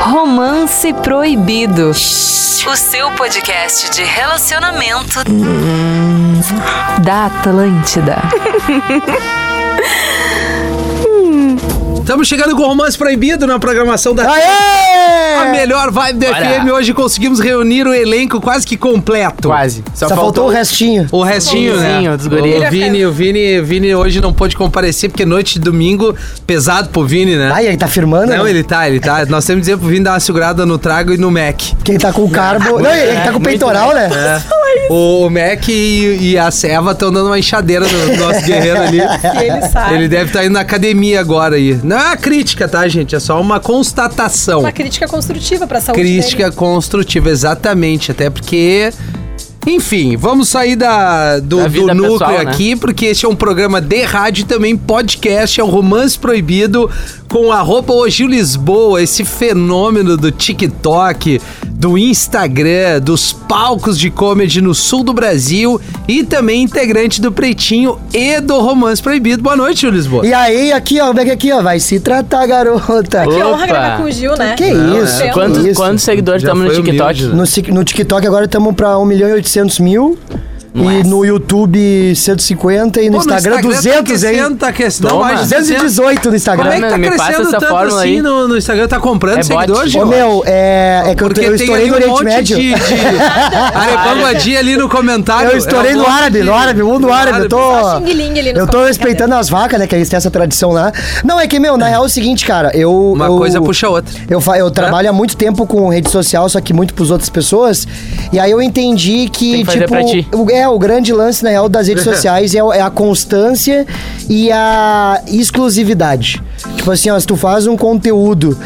Romance Proibido. O seu podcast de relacionamento da Atlântida. Estamos chegando com Romance Proibido na programação da A melhor vibe do Bora. FM. Hoje conseguimos reunir o elenco quase que completo. Quase. Só, faltou o restinho. O restinho, né? Dos. O Vini, o Vini, o Vini hoje não pôde comparecer porque noite de domingo pesado pro Vini, né? Ai, ele tá firmando? Não, né? ele tá, ele tá. Nós temos que dizer pro Vini dar uma segurada no trago e no Mac. Que ele tá com o carbo. Não, ele tá com o peitoral, né? O Mac e, e a Seva estão dando uma enxadeira no nosso guerreiro ali. ele sabe. Ele deve estar indo na academia agora aí. Não é uma crítica, tá, gente? É só uma constatação. Uma crítica construtiva pra saúde Crítica dele. construtiva, exatamente. Até porque. Enfim, vamos sair da, do, Da do núcleo pessoal, né? aqui, porque este é um programa de rádio e também podcast, é o Romance Proibido, com arroba Ogil Lisboa, esse fenômeno do TikTok, do Instagram, dos palcos de comedy no sul do Brasil e também integrante do Pretinho e do Romance Proibido. Boa noite, Gil Lisboa. E aí, aqui, ó, como é que aqui, ó? Vai se tratar, garota. Que honra gravar com o Gil, né? Que Não, isso? é. Quantos, quantos seguidores estamos no TikTok? humilde, né? No, no TikTok agora estamos pra 1 milhão e 800 mil. E no YouTube 150 e no Pô, Instagram, 200, tá hein? tá. Toma. mais de 200. 218 no Instagram. Como é que tá Me passa crescendo essa tanto assim aí. no, no Instagram? Tá comprando É seguidor, Ô, Gil? meu, é, é que eu, Porque eu tem estourei no um Oriente Médio. de, de Arebambadi ali no comentário. Eu estourei É um no árabe, de- no árabe, mundo árabe. Eu tô. Eu tô respeitando as vacas, né? Que eles têm essa tradição lá. Não, é que, meu, na real é o seguinte, cara. Eu. Uma eu- coisa puxa a outra. Eu, fa- eu trabalho há muito tempo com rede social, só que muito pros outras pessoas. E aí eu entendi que, tipo, pra ti. o, é, o grande lance, na real, das redes sociais é, é a constância e a exclusividade. Tipo assim, ó, se tu faz um conteúdo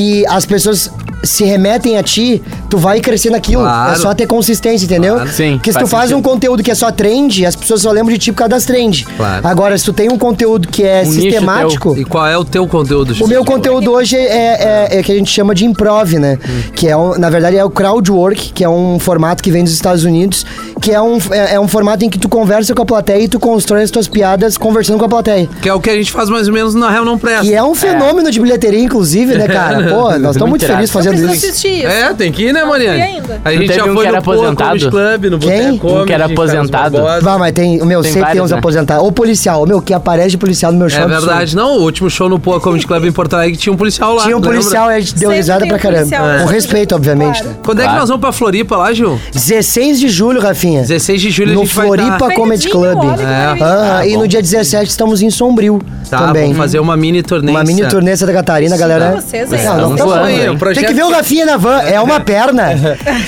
que as pessoas se remetem a ti, tu vai crescer naquilo. Claro. É só ter consistência, entendeu? Claro. Sim, Porque se tu faz faz um sentido. conteúdo que é só trend, as pessoas só lembram de ti por causa das trend. Claro. Agora, se tu tem um conteúdo que é Um sistemático. E qual é o teu conteúdo? O meu conteúdo hoje é, é, é que a gente chama de improv, né? Que é, um- na verdade, é o crowdwork, que é um formato que vem dos Estados Unidos, que é um, é, é um formato em que tu conversa com a plateia e tu constrói as tuas piadas conversando com a plateia. Que é o que a gente faz mais ou menos na Real Não Presta. Que é um fenômeno de bilheteria, inclusive, né, cara? Pô, nós estamos muito felizes fazendo Preciso isso. assistir isso. É, tem que ir, né, Mariane? ainda. A gente teve já um foi que era no Poa aposentado? Comedy Club, no Quem? Boteco Um Comedy, que era Carlos aposentado. Barbosa. Vá, mas tem, meu, Tem sempre tem vários, uns né? aposentados. Ou policial, meu, que aparece de policial no meu show. É absurdo. verdade. Não, o último show no Poa Comedy Club em Porto Alegre tinha um policial lá. Tinha um lembra? policial, a gente deu Sempre risada tem pra um caramba. policial, Com respeito, obviamente. Claro. né? Quando é que Claro. nós vamos pra Floripa lá, Gil? 16 de julho, Rafinha. 16 de julho no a gente vai Floripa tá... Comedy Club. olha que É. maravilha. Aham, Ah, e no dia 17 estamos em Sombrio Tá, também. vamos fazer uma mini turnê. Uma mini turnê em Santa Catarina, galera. pra vocês, hein? Não, não projeto- Tem que ver o Rafinha na van. É uma perna.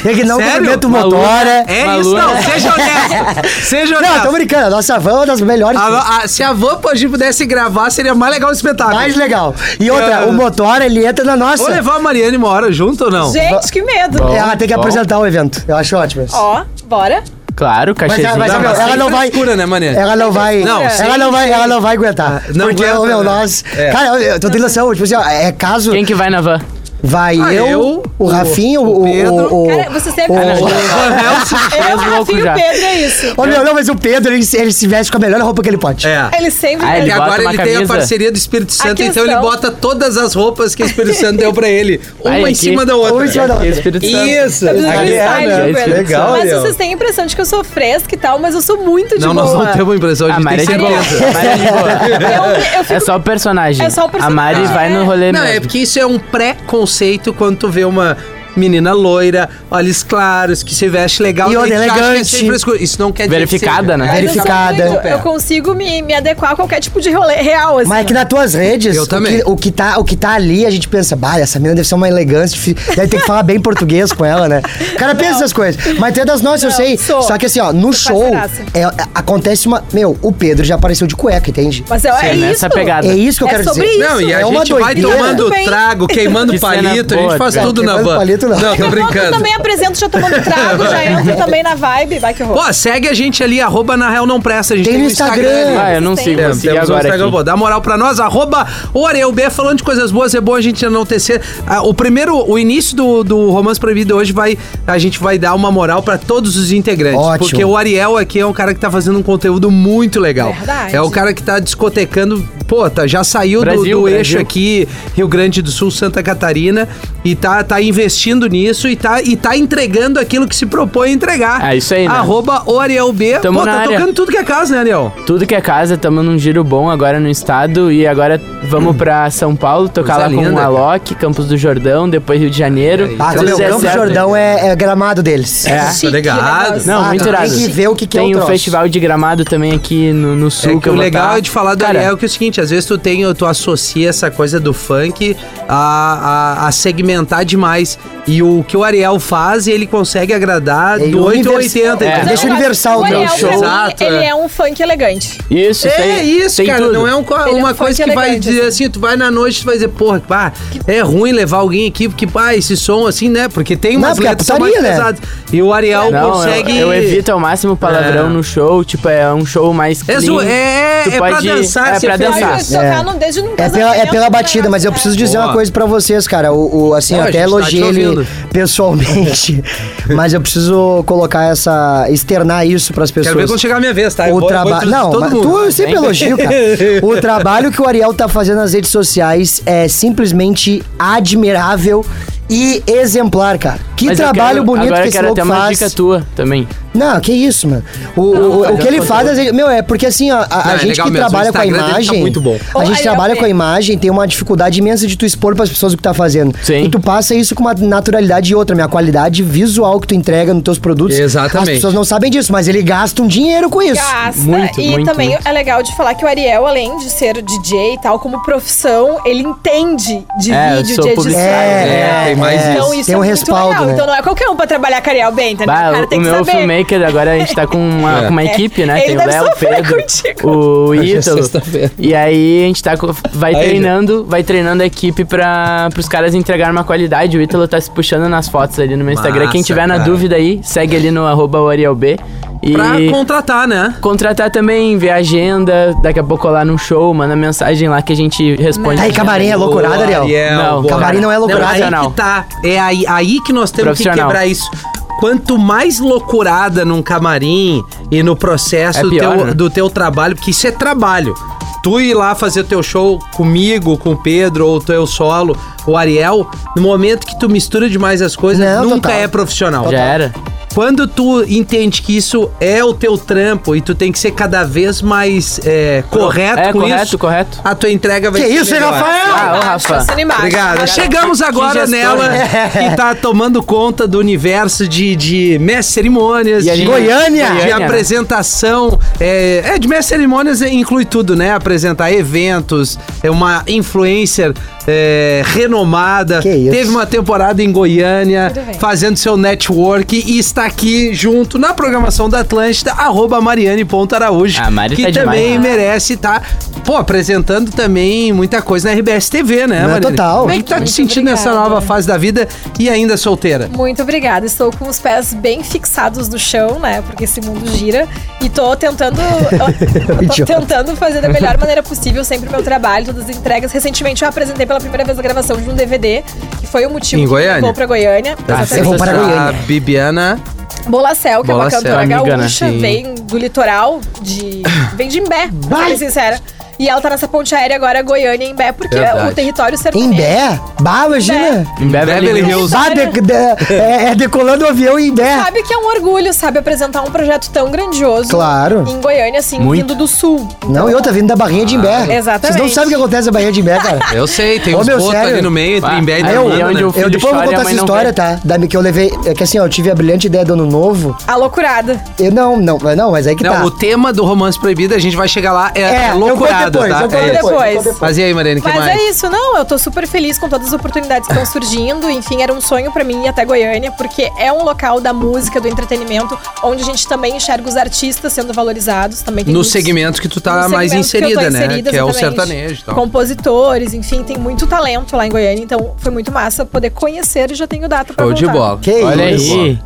Tem que não motora. lua. É Uma isso, lua. não. Seja honesto. Seja honesto. Não, tô brincando. A nossa van é uma das melhores. A- a- se a Van pudesse gravar, seria mais legal o espetáculo. Mais legal. E outra, É. o motor, ele entra na nossa. Vou levar a Mariane uma hora junto ou não? Gente, que medo. Ela tem que Bom. apresentar o evento. Eu acho ótimo. isso. Ó, bora. Claro, cachezinho. Mas, meu, mas ela sem não vai. frescura, né, Mariane? Ela não vai. Não, ela não vai, ela não vai aguentar. não porque, aguenta, meu, né? nós. É. Cara, eu, eu tô tendo noção, tipo assim, ó, é caso. Quem que vai na van? Vai Ah, eu, eu, o o- Rafinho, o. o Pedro. o, o, Cara, você sempre. o- O. Eu, Fez louco Rafinha e o Pedro, é isso. Ô, meu, não, mas o Pedro, ele, se- ele se veste com a melhor roupa que ele pode. É. Ele sempre. Ah, ele agora ele tem a camisa. parceria do Espírito Santo, então ele bota todas as roupas que o Espírito Santo deu pra ele. Uma em cima da outra. Uma em cima da outra. Espírito Santo. Isso. De é, né? Legal, Mas vocês têm a impressão de que eu sou fresca e tal, mas eu sou muito de Não, boa. nós não temos impressão, a A gente Mari é tem de certeza. É de É só o personagem. É só o personagem. A Mari vai no rolê Não, mesmo. é porque isso é um pré-conceito quando tu vê uma menina loira, olhos claros, que se veste legal. E é elegante. Isso não quer dizer Verificada, né? Eu verificada. muito- Eu, consigo me, me adequar a qualquer tipo de rolê real, assim. Mas é que nas tuas redes, Eu o também. que, o, que tá, o que tá ali, a gente pensa, bah, essa menina deve ser uma elegância, deve ter que falar bem português com ela, né? O cara pensa essas coisas. Mas é das nossas, eu Não, sei. sou. Só que assim, ó, no show, é, é, acontece uma. Meu, o Pedro já apareceu de cueca, entende? Mas é, é É isso. pegada. É isso que eu É quero dizer. isso. Não, e a É uma gente vai tomando trago, queimando Que palito, a gente faz tudo na Queimando van. Palito, não. Não, tô Eu brincando. também apresento já tomando trago, já entro também na vibe. Vai que horror. Pô, segue a gente ali, arroba na real não presta. A gente Tem tem, no Instagram. Instagram. Ah, eu não sigo. É, Vou temos um agora Instagram, aqui. pô, dá moral pra nós, arroba o Ariel B, falando de coisas boas, é bom a gente enaltecer. Ah, o primeiro, o início do, do Romance Proibido hoje vai, a gente vai dar uma moral pra todos os integrantes. Ótimo. Porque o Ariel aqui é um cara que tá fazendo um conteúdo muito legal. Verdade. É o cara que tá discotecando pô, tá, já saiu do- Brasil, do, Brasil. eixo aqui, Rio Grande do Sul, Santa Catarina, e tá, tá investindo nisso e tá, e tá entregando aquilo que se propõe a entregar. É isso aí, né? Arroba o Ariel B. Tamo pô, na tá área. tocando tudo que é casa, né, Ariel? Tudo que é casa, estamos num giro bom agora no estado e agora vamos pra São Paulo, tocar Coisa lá com linda, o cara. Alok, Campos do Jordão, depois Rio de Janeiro. Ah, Tudo meu, der Campo certo. Jordão é, é gramado deles. É. Ligado. negócio. Não, Ah, muito tem irado. que ver o que que é Tem o um troço. festival de gramado também aqui no, no sul É que, que o legal tá. é de falar do Cara, Ariel que é o seguinte, às vezes tu tem, tu associa essa coisa do funk a, a, a segmentar demais. E o que o Ariel faz, ele consegue agradar Ele do 8 ao univers- 80. É. Deixa Não, universal o meu show. Exato, ele é. é um funk elegante. Isso, É aí. isso, Tem cara. tudo. Não é um é uma um coisa que vai elegante, dizer assim. assim, tu vai na noite e vai dizer, porra, pá, é ruim levar alguém aqui, porque, pá, esse som assim, né? Porque tem Não, umas porque é letras são mais putaria, né? pesadas. E o Ariel Não, consegue. eu, eu evito ao máximo palavrão É. no show, tipo, é um show mais É, clean. é, Tu é pra dançar, é pra dançar. No, desde num É pela, é pela batida, mas eu preciso dizer Boa. uma coisa pra vocês, cara. O, o- assim, Ó, eu até tá elogiei ele ouvindo. pessoalmente, mas eu preciso colocar essa. externar isso pras pessoas. Quero ver quando chegar a minha vez, tá? Eu O trabalho. Não, todo mas mundo. tu eu sempre elogio, cara. O trabalho que o Ariel tá fazendo nas redes sociais é simplesmente admirável e exemplar, cara. Que Mas trabalho quero- bonito agora que esse quero louco até uma faz. dica tua também. Não, que isso, mano. O, o- o, que ele faz, falando. meu, é porque assim, ó, a, a Não, é gente legal que mesmo, o trabalha com a Instagram dele tá imagem. muito bom. A gente trabalha é- com a imagem, tem uma dificuldade imensa de tu expor pras pessoas o que tá fazendo. Sim. E tu passa isso com uma naturalidade e outra, minha qualidade visual que tu entrega nos teus produtos. Exatamente. As pessoas não sabem disso, mas ele gasta um dinheiro com isso. Gasta. Muito, e muito, também muito. é legal de falar que o Ariel, além de ser DJ e tal, como profissão, ele entende de É, eu vídeo, sou de edição. publicitário. É, tem mais Então isso. isso Tem é um muito respaldo, legal. Né? Então não é qualquer um pra trabalhar com Ariel bem, entendeu? Bah, o cara o tem que meu saber. filmmaker, agora a gente tá com uma, É. com uma equipe, né? Ele Tem o Léo, Pedro, contigo. o é Ítalo. sexta-feira. E aí a gente tá com- vai Aí, treinando, vai treinando a equipe pra, pros caras entregarem uma qualidade. O Ítalo tá se puxando nas fotos ali no meu Instagram. Quem Massa, tiver na cara. dúvida aí, segue ali no arroba o ArielB. E Pra contratar, né? contratar também, ver a agenda, daqui a pouco lá num show, manda mensagem lá que a gente responde. Tá aí, camarim é loucurada, Ariel? Não, boa. camarim não é loucurada. aí Profissional. que tá. É aí, aí que nós temos que quebrar isso. Quanto mais loucurada num camarim e no processo É do, pior, teu, né? do teu trabalho, porque isso é trabalho. Tu ir lá fazer o teu show comigo, com o Pedro, ou o teu solo, o Ariel, no momento que tu mistura demais as coisas, Não, nunca total. é profissional. Já era. Quando tu entende que isso é o teu trampo e tu tem que ser cada vez mais é, correto É, com correto, isso, correto. a tua entrega vai Que ser isso, hein, melhor. Rafael? Ah, ô, Rafa. Obrigado. Chegamos agora gestor, nela né? que tá tomando conta do universo de, de mestre cerimônias, E a de, Goiânia! de Goiânia, né? apresentação. É, é, de mestre cerimônias inclui tudo, né? Apresentar eventos, é uma influencer é, renomada. Que isso. Teve uma temporada em Goiânia, fazendo seu network e está aqui junto na programação da Atlântida, arroba mariane.araújo. A Mari que tá também demais. merece estar, pô, apresentando também muita coisa na RBS TV, né, Não, Mariane? total. Como é que tá te Muito sentindo nessa obrigada. nova fase da vida e ainda solteira? Muito obrigada. Estou com os pés bem fixados no chão, né? Porque esse mundo gira. E tô tentando. tô tentando fazer da melhor maneira possível sempre o meu trabalho, todas as entregas. Recentemente eu apresentei pela primeira vez a gravação de um DVD, que foi o motivo Em que Goiânia? me levou pra Goiânia. Ah, Exatamente. eu vou para A Goiânia. Bibiana. Bolacel, que é uma cantora amiga, né? gaúcha, Sim. vem do litoral de. vem de Imbé, pra Vai. ser sincera. E ela tá nessa ponte aérea agora, Goiânia, em Imbé, porque Verdade. o território sertanejo. Em Bé? Bah, imagina. Em Beverly, Beverly Hills. Bah, de- de- é, é decolando o avião em Bé. Sabe que é um orgulho, sabe, apresentar um projeto tão grandioso. Claro. Em Goiânia, assim, Muito. vindo do sul. Não, e outra vindo da barrinha de Imbé. exatamente. Vocês não sabem o que acontece na barrinha de Imbé, cara. Eu sei, tem Ô, uns botos ali no meio, entre Ah, Imbé e aí eu- né? eu- Eu depois vou e contar essa história, tá? Da que eu levei. É que assim, ó, eu tive a brilhante ideia do ano novo. A loucurada. Eu não, não, não, mas aí que Não, tá. o tema do romance proibido, a gente vai chegar lá, é, É, é loucurada, depois, tá? eu É isso. depois. depois. Mas e aí, Mariane, que Mas mais? é isso, não, eu tô super feliz com todas as oportunidades que estão surgindo. Enfim, era um sonho pra mim ir até Goiânia, porque é um local da música, do entretenimento, onde a gente também enxerga os artistas sendo valorizados. Também tem No muitos- segmento que tu tá mais tô inserida, né? inserida, que é o sertanejo tal. Compositores, enfim, tem muito talento lá em Goiânia, então foi muito massa poder conhecer e já tenho data pra Show de voltar. bola. Que Olha isso. aí.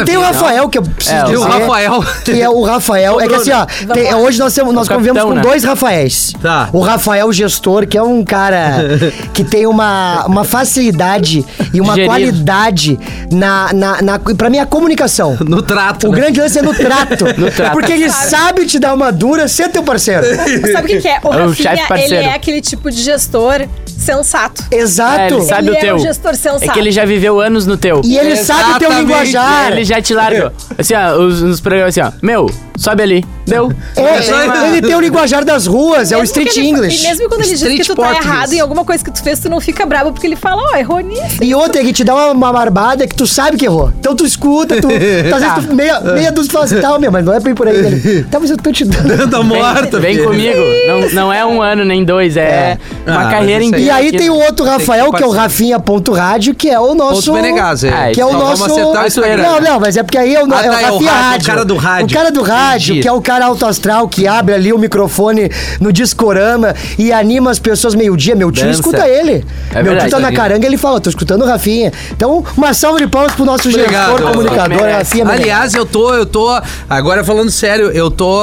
E tem o Rafael, que eu preciso É, E dizer. o Rafael. Que é o Rafael. É que assim, ó, tem- hoje nós, temos, nós O convivemos capitão, com né? dois Rafaéis. Tá. O Rafael gestor, que é um cara que tem uma, uma facilidade e uma qualidade na, na, na, pra mim, a comunicação. No trato. O né? grande lance é no trato. No trato. Porque ele sabe te dar uma dura ser teu parceiro. Sabe o que, que é? O É o Rafinha, ele é aquele tipo de gestor sensato. Exato. É, ele sabe Ele o é teu. um gestor sensato. É que ele já viveu anos no teu. E ele sabe o teu Exatamente. linguajar. Ele já te larga. Assim, ó, os, nos programas assim, ó. Meu, sobe ali. Deu. É, só- ele tem o linguajar das ruas, é o Mesmo street ele- English. E mesmo quando ele diz Street que tu tá Portuguese. errado em alguma coisa que tu fez, tu não fica bravo porque ele fala, ó, errou nisso. E outra é que te dá uma, uma barbada que tu sabe que errou. Então tu escuta, tu. tu às vezes tu meia, meia dúzia fala assim, tá, meu, mas não é bem por aí. Ele, tá, mas eu tô te dando. Tá morta, Vem filho. comigo. Não, não é um ano nem dois, é, uma Ah, carreira mas isso aí- E inteira. aí aqui. tem o outro Rafael, que é o. Rafinha.rádio, que é o nosso. Ponto Menegas, é. Que é o Só nosso. Acertar o. Não, não, mas é porque aí é o, Ah, é o tá, é o Rafinha rádio, Rádio. o cara do rádio. O cara do rádio, Entendi. que é o cara alto astral que abre ali o microfone no discorama e anima as pessoas meio-dia. Meu tio Dança. escuta ele. É Meu verdade, tio tá na caranga ele fala, tô escutando o Rafinha. Então, uma salva de palmas pro nosso Obrigado. gestor comunicador. Rafinha. Aliás, eu tô, eu tô. Agora falando sério, eu tô,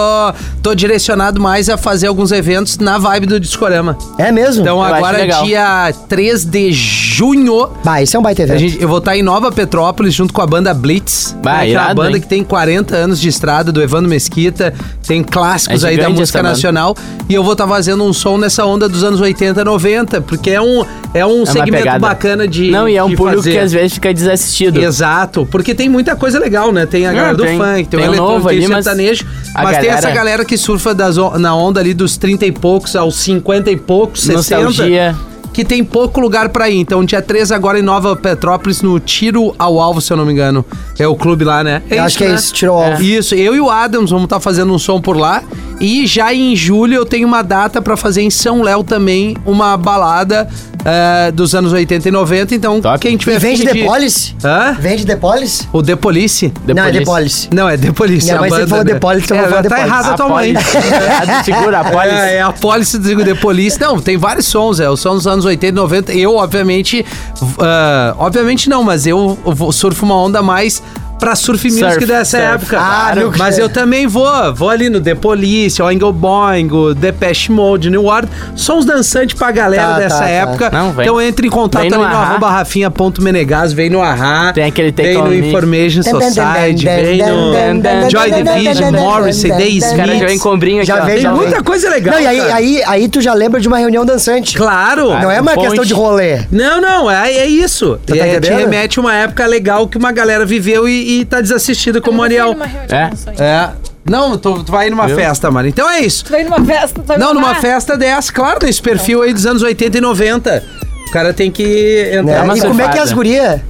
tô direcionado mais a fazer alguns eventos na vibe do Discorama. É mesmo? Então acho agora, dia 3 de junho. Bah, esse é um baita A evento. gente, eu vou estar em Nova Petrópolis junto com a banda Blitz. Bah, né, que é uma banda hein? que tem 40 anos de estrada, do Evandro Mesquita. Tem clássicos É aí da música banda. nacional. E eu vou estar fazendo um som nessa onda dos anos 80, 90. Porque é um, é um É segmento bacana de. Não, e é um público fazer. que às vezes fica desassistido. Exato, porque tem muita coisa legal, né? Tem a galera do tem- funk, tem, tem o eletrônico, tem o mas sertanejo. Mas tem galera- essa galera que surfa das na onda ali dos 30 e poucos aos 50 e poucos, 60. Nostalgia. Que tem pouco lugar pra ir. Então, dia 3 agora em Nova Petrópolis, no Tiro ao Alvo, se eu não me engano. É o clube lá, né? Eu acho que é né? isso, tirou o alvo. Isso, eu e o Adams vamos estar fazendo um som por lá. E já em julho eu tenho uma data pra fazer em São Léo também, uma balada eh, dos anos 80 e 90. Então, Top. quem tiver E vende afim de- Depolice? Hã? Vende Depolice? O The Police? Não, é Depolice. Depolice. Não, é The Police. Minha é a mãe sempre banda, falou né? The Police, eu é, vou falar tá The errada a tua mãe. Police. Errado, Segura a Police. É, é a Police do The Police. Não, tem vários sons, é. Os sons dos anos 80 e 90. Eu, obviamente. ah, obviamente não, mas eu vou- surfo uma onda mais pra surf music Surf, dessa surf, época. Ah, Claro. mas eu também vou. Vou ali no The Police, o Angle Boing, o Depeche Mode, New Order. Sons dançantes pra galera Tá, dessa tá, tá. época. Não, vem. Então entre em contato Vem ali no no, Ahá. arroba rafinha.menegas, vem no Arra. Tem aquele Take Vem no. Information Society, vem no Joy Division, Morrissey, Day caras já vem Smith. aqui, Já ó. Tem Já muita coisa legal. Não, e aí, aí, aí tu já lembra de uma reunião dançante. Claro. Não é uma ponte. questão de rolê. Não, não, é, é isso. Tá é, te remete a uma época legal que uma galera viveu e, e tá desassistida como o Ariel. É. É. Não, tu, tu vai numa Viu? festa, mano. Então é isso. Tu vai numa festa, tu vai Não, numa festa dessa, claro, desse perfil aí dos anos 80 e 90. O cara tem que entrar. uma E como é que é as gurias?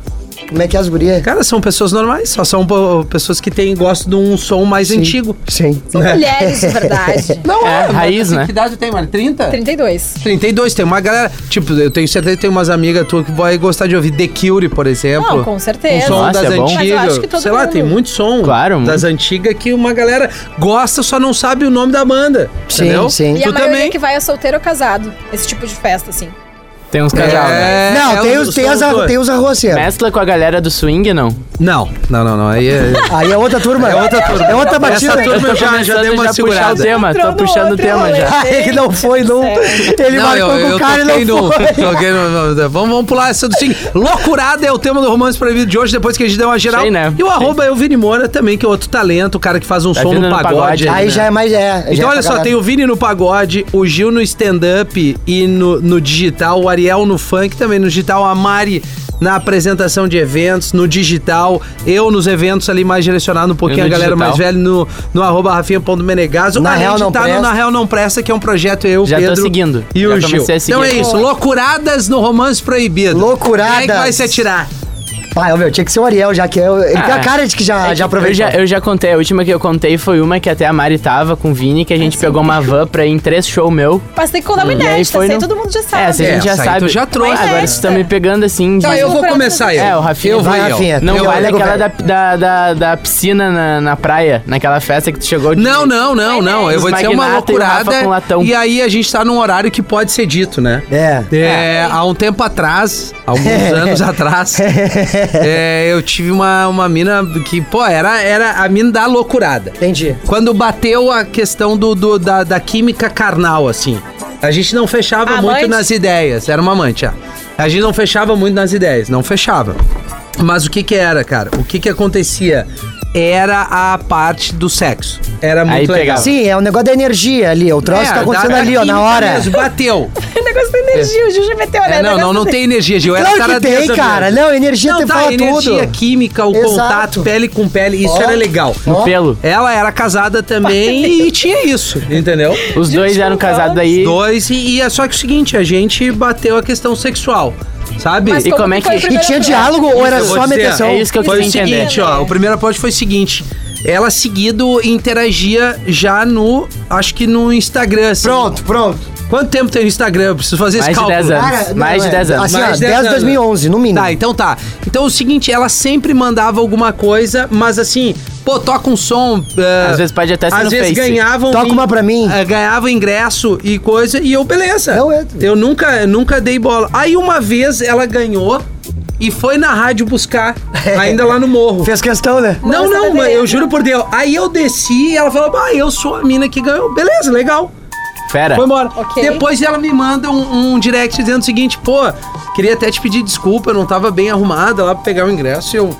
Como é que é as gurias? Cara, são pessoas normais, só são pessoas que têm, gostam de um som mais antigo. Sim. São mulheres, de verdade. Não, É, mas raiz, assim, né? Que idade tem, mano? 30? 32. 32, tem uma galera. Tipo, eu tenho certeza que tem umas amigas tuas que vai gostar de ouvir The Cure, por exemplo. Não, com certeza. Um som Nossa, das é. Mas eu antigas. Sei lá, mundo- tem muito som Claro, das muito. antigas que uma galera gosta, só não sabe o nome da banda. Sim, entendeu? sim. E a Tu maioria também. que vai é solteiro ou casado. Esse tipo de festa, assim. Tem uns casal, né? É, não, é tem, os- tem, as, tem os arroceiros. Mescla com a galera do swing, não? Não, não, não, não. Aí é. Aí é outra turma. É outra turma. É outra batida. Essa turma Eu já, já deu uma já puxar o segurada. tema, tô no puxando o tema rolê. já. Ele não foi, não. Ele Não, marcou eu, com o cara e no, não foi. toquei no- no- Vamos, vamos pular essa do sim. Loucurada é o tema do Romance Proibido de hoje, depois que a gente deu uma geral. Sei, né? E o arroba é o Vini Moura também, que é outro talento, o cara que faz um Tá som no no pagode. pagode. aí, né? já é mais. É, Então, é olha só, tem o Vini no pagode, o Gil no stand-up e no, no digital, o Ariel no funk também no digital, a Mari na apresentação de eventos, no digital, eu nos eventos ali mais direcionado um pouquinho a no galera digital. mais velha no, no arroba rafinha.menegaso. Na a Real gente Não tá no Presta. Na Real Não Presta, que é um projeto eu, Já tô Pedro seguindo. e Já o Gil. Então é isso, loucuradas no Romance Proibido. Loucuradas. Quem é que vai se atirar? Pai, ô, meu, tinha que ser o Ariel, já que é, ele tem a Ah, cara de que já, É que já aproveitou. Eu já, eu já contei, a última que eu contei foi uma que até a Mari tava com o Vini, que a gente pegou uma van pra ir em três shows meu. Mas tem que contar uma E aí inédita, foi no- todo mundo já sabe. É, essa a gente já sabe. tu já trouxe. Agora vocês estão me pegando assim. de- Então eu vou começar eu. É, o Rafinha. Eu vou Vai, eu. Rafinha. Não Eu vale aquela da, da, da, da piscina na, na praia, naquela festa que tu chegou de. Não, não, não, não. Eu vou dizer uma e loucurada. com latão. E aí a gente tá num horário que pode ser dito, né? É. É, há um tempo atrás, há alguns anos atrás, é, eu tive uma, uma mina que, pô, era, era a mina da loucurada. Entendi. Quando bateu a questão do, do- da, da química carnal, assim. A gente não fechava Amante? muito nas ideias. Era uma amante, ó. A gente não fechava muito nas ideias. Não fechava. Mas o que que era, cara? O que que acontecia? Era a parte do sexo. Era muito Aí legal. pegava. Sim, é o negócio da energia ali. O troço É, tá acontecendo da- ali, ó, na química hora. mesmo, bateu. O negócio da energia, o Gil já meteu, né? É, não, não, não tem energia, Gil. Era Claro que tem, taradeza cara. mesmo. Não, energia Não, tem tá, fala energia, tudo. química, o Exato. contato, pele com pele, isso Ó. era legal. No pelo. Ela era casada também e tinha isso, entendeu? Os dois eram casados aí. Dois, e, e é só que o seguinte, a gente bateu a questão sexual, sabe? Mas E como é foi o que- E tinha diálogo ou era só meteção? é isso que eu foi o queria entender. seguinte, ó, o primeiro approach foi o seguinte, ela seguido interagia já no, acho que no Instagram, assim. Pronto, pronto. Quanto tempo tem no Instagram? Eu preciso fazer Mais esse de cálculo. 10 anos. Cara, mais não, de é, 10 anos. Assim, ó, Mais de 10 de 10 anos. 2011, no mínimo. Tá, então tá. Então é o seguinte, ela sempre mandava alguma coisa, mas assim, pô, toca um som. é, Às vezes pode até ser Às no vezes Face. ganhavam. Toca uma pra mim. é, ganhava ingresso e coisa, e eu, beleza. Eu entro. Eu nunca, nunca dei bola. Aí uma vez ela ganhou e foi na rádio buscar, ainda lá no morro. Fez questão, né? Não, não, mas eu juro por Deus. Aí eu desci e ela falou: Ah, eu sou a mina que ganhou. Beleza, legal. Fera. Foi embora. Ok. Depois ela me manda um, um direct dizendo o seguinte, pô, queria até te pedir desculpa, eu não tava bem arrumada lá pra pegar o ingresso e eu.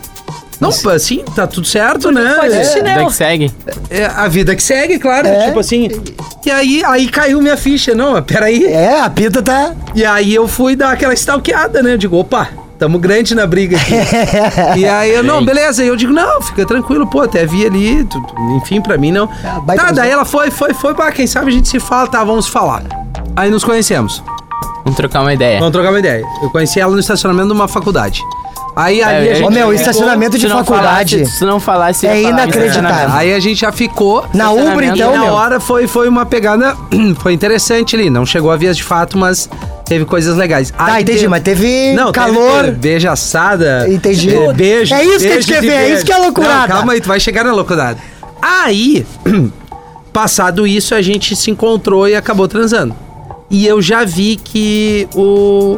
Não, assim, tá tudo certo, né? Pode É, Vida que segue. é a vida que segue, claro. É. Tipo assim. E aí, aí caiu minha ficha. Não, mas peraí. É, a pita tá. E aí eu fui dar aquela stalkeada, né? Eu digo, opa, tamo grande na briga aqui. e aí eu, não, beleza. E eu digo, não, fica tranquilo, pô, até vi ali, tu- enfim, pra mim não. baita tá, daí ela foi, foi, foi, pá, quem sabe a gente se fala, tá, vamos falar. Aí nos conhecemos. Vamos trocar uma ideia. Vamos trocar uma ideia. Eu conheci ela no estacionamento de uma faculdade. Aí ali É, a gente. Ô, meu, estacionamento de Se não faculdade. falasse- se não falasse, É inacreditável. Aí a gente já ficou. Na Uber, Estacionamento. então, e na meu. hora foi, foi uma pegada. foi interessante ali. Não chegou a vias de fato, mas teve coisas legais. Tá, Aí entendi, teve- mas teve Não, calor. Teve beijo assada. Entendi. eh, Beijo. É isso que a gente quer ver, é isso que é loucurada. Não, calma aí, tu vai chegar na loucurada. Aí, passado isso, a gente se encontrou e acabou transando. E eu já vi que o.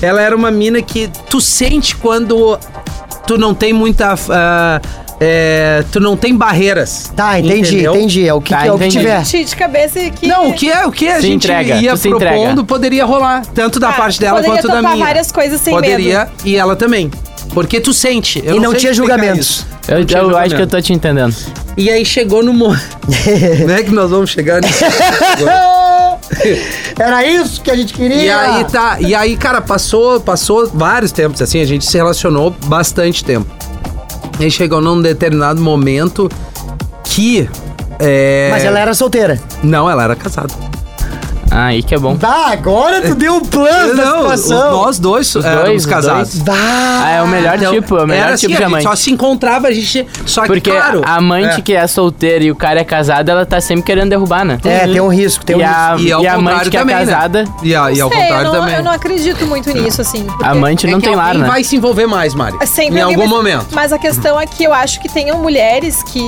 Ela era uma mina que tu sente quando tu não tem muita. ah, é, tu não tem barreiras. Tá, entendi, entendeu? entendi. É o que, Tá, que é o que tiver. De cabeça que... Não, o que é o que a Se gente entrega, ia propondo entrega. poderia rolar, tanto da Ah, parte dela poderia quanto da minha. várias coisas sem poderia e ela também. Porque tu sente. eu E não sei tinha julgamentos. Eu, Não tinha eu acho que eu tô te entendendo. E aí chegou no mo... Como é que nós vamos chegar nisso? Era isso que a gente queria. E aí tá, e aí, cara, passou, passou vários tempos assim, a gente se relacionou bastante tempo. E chegou num determinado momento que é... Mas ela era solteira. Não, ela era casada. Ah, aí que é bom. Tá, agora tu deu um plano da Não, situação. nós dois Os éramos dois, os casados. dois. Bah. Ah, é o melhor Então, tipo, é o melhor tipo assim, de a gente amante. só se encontrava, a gente. Só que, Porque claro. a amante é. que é solteira e o cara é casado, ela tá sempre querendo derrubar, né? É, tem um risco, tem um e risco. a, E ao e a contrário amante que é também, né? casada, E, a, e ao Sei, contrário eu não, também. eu não acredito muito nisso, assim. amante É não que tem lar, né? vai se envolver mais, Mari. É Sempre em algum vai- momento. Mas a questão é que eu acho que tenham mulheres que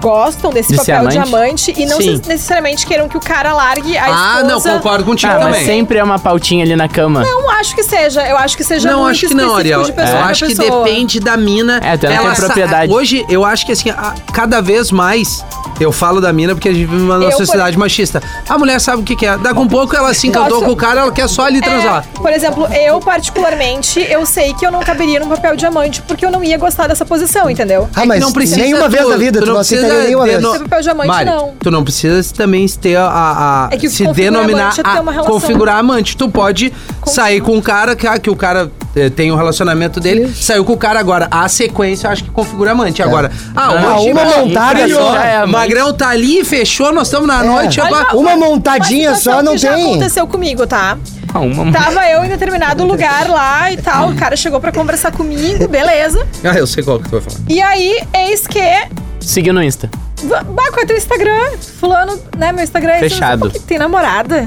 gostam desse De papel de amante? amante e não Sim. necessariamente queiram que o cara largue a Ah, esposa. não, concordo contigo Ah, também. mas sempre é uma pautinha ali na cama. Não acho que seja. Eu acho que seja Não, muito acho que não, Ariel. de pessoa eu pra acho que pessoa. depende da mina. É, tu não tem sa- propriedade. Hoje, eu acho que assim, a- cada vez mais. Eu falo da mina porque a gente vive numa Eu, por- sociedade machista. A mulher sabe o que quer. Daqui a um pouco ela se encantou Posso- com o cara, ela quer só ali transar. É, por exemplo, eu particularmente, eu sei que eu não caberia num papel diamante porque eu não ia gostar dessa posição, entendeu? Ah, É mas que não precisa nenhuma tu- vez na vida, tu, não precisa nenhuma vez. papel diamante, Mari, não. Tu não precisa também ter a, a- É que o se configurar denominar amante é ter a uma relação. configurar amante. Tu pode sair com um cara que, ah, que o cara eh, tem um relacionamento dele, saiu com o cara agora. A sequência eu acho que configura amante. Agora, ah, Ah, hoje uma montada só é. Magrão tá ali, fechou, nós estamos na É. noite. Olha Uma montadinha Uma situação só não já tem. aconteceu comigo, tá? Ah, uma... Tava eu em determinado lugar lá e tal, o cara chegou pra conversar comigo, beleza. Ah, eu sei qual que tu vai falar. E aí, eis que Siga no Insta. Bah, qual é teu Instagram? Fulano, né? Meu Instagram é Fechado. tem namorada.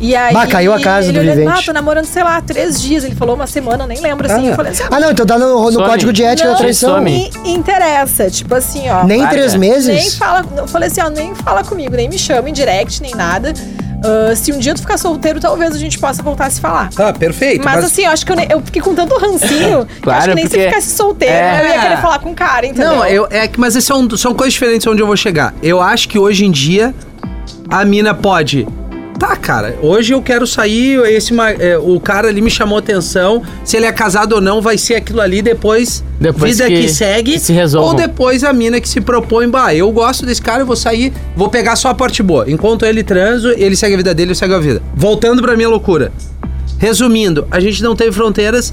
E aí. Bah, caiu a casa ele do olhou, vivente. Ah, tô namorando, sei lá, três dias. Ele falou uma semana, nem lembro assim. Ah, eu falei assim. ah, não, então tá no, no código de ética não da traição. me interessa. Tipo assim, ó. Nem três Nem meses? fala. Eu falei assim, ó, nem fala comigo, nem me chama em direct, nem nada. Ah, se um dia tu ficar solteiro, talvez a gente possa voltar a se falar. Tá, perfeito. Mas, assim, eu acho que eu, eu fiquei com tanto rancinho que eu Claro, acho que nem se porque- ficasse solteiro, É. eu ia querer falar com o cara, entendeu? Não, eu, é que, mas são, são coisas diferentes onde eu vou chegar. Eu acho que hoje em dia a mina pode. Tá, cara, hoje eu quero sair, esse, é, o cara ali me chamou atenção, se ele é casado ou não, vai ser aquilo ali, depois, Depois vida que, que- segue. que se resolvam. Ou depois a mina que se propõe, bah, eu gosto desse cara, eu vou sair, vou pegar só a parte boa. Enquanto ele transo, ele segue a vida dele, eu segue a vida. Voltando pra minha loucura. Resumindo, a gente não teve fronteiras,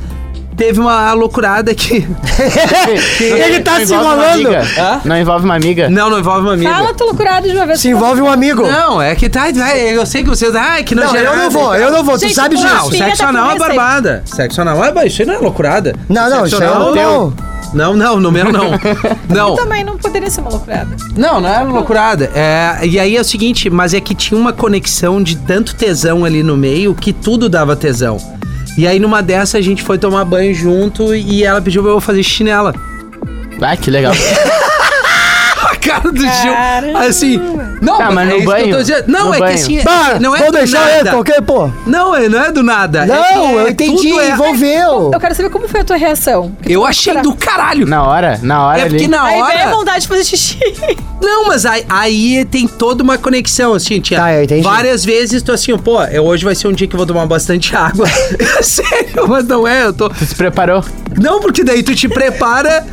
teve uma loucurada que... Ele tá Não se envolve enrolando. Não envolve uma amiga? Não, não envolve uma amiga. Fala tua loucurada de uma vez. Se envolve um amigo. Não, é que tá. Eu sei que vocês. Ai, que Não, eu não vou, eu não vou, tu Gente, sabe não, disso. Não, Pinga sexo tá anal é conversando. barbada. Sexo anal é. mas Isso aí não é loucurada. Não, não, isso aí eu é não. Não, não, no meu não. Não. Também não poderia ser uma loucurada. Não, não era loucurada. É, e aí é o seguinte, mas é que tinha uma conexão de tanto tesão ali no meio que tudo dava tesão. E aí numa dessa a gente foi tomar banho junto e ela pediu pra eu fazer chinela. Ah, que legal. A cara do Gil. Assim. Não, Tá, mas é no isso que eu banho, tô dizendo. Não, no é banho. que assim. Não é vou do deixar ele, nada. ok, pô? Não, é- não é do nada. É Não, é- eu entendi, é- envolveu. Eu quero saber como foi a tua reação. Eu achei do caralho. Na hora, na hora É ali. porque na Aí veio a hora. vontade de fazer xixi. Não, mas aí, aí tem toda uma conexão, assim, tia. Tá, eu entendi. Várias vezes tu assim, pô, eu, hoje vai ser um dia que eu vou tomar bastante água. Sério, mas não é, eu tô. Tu se preparou? Não, porque daí tu te prepara.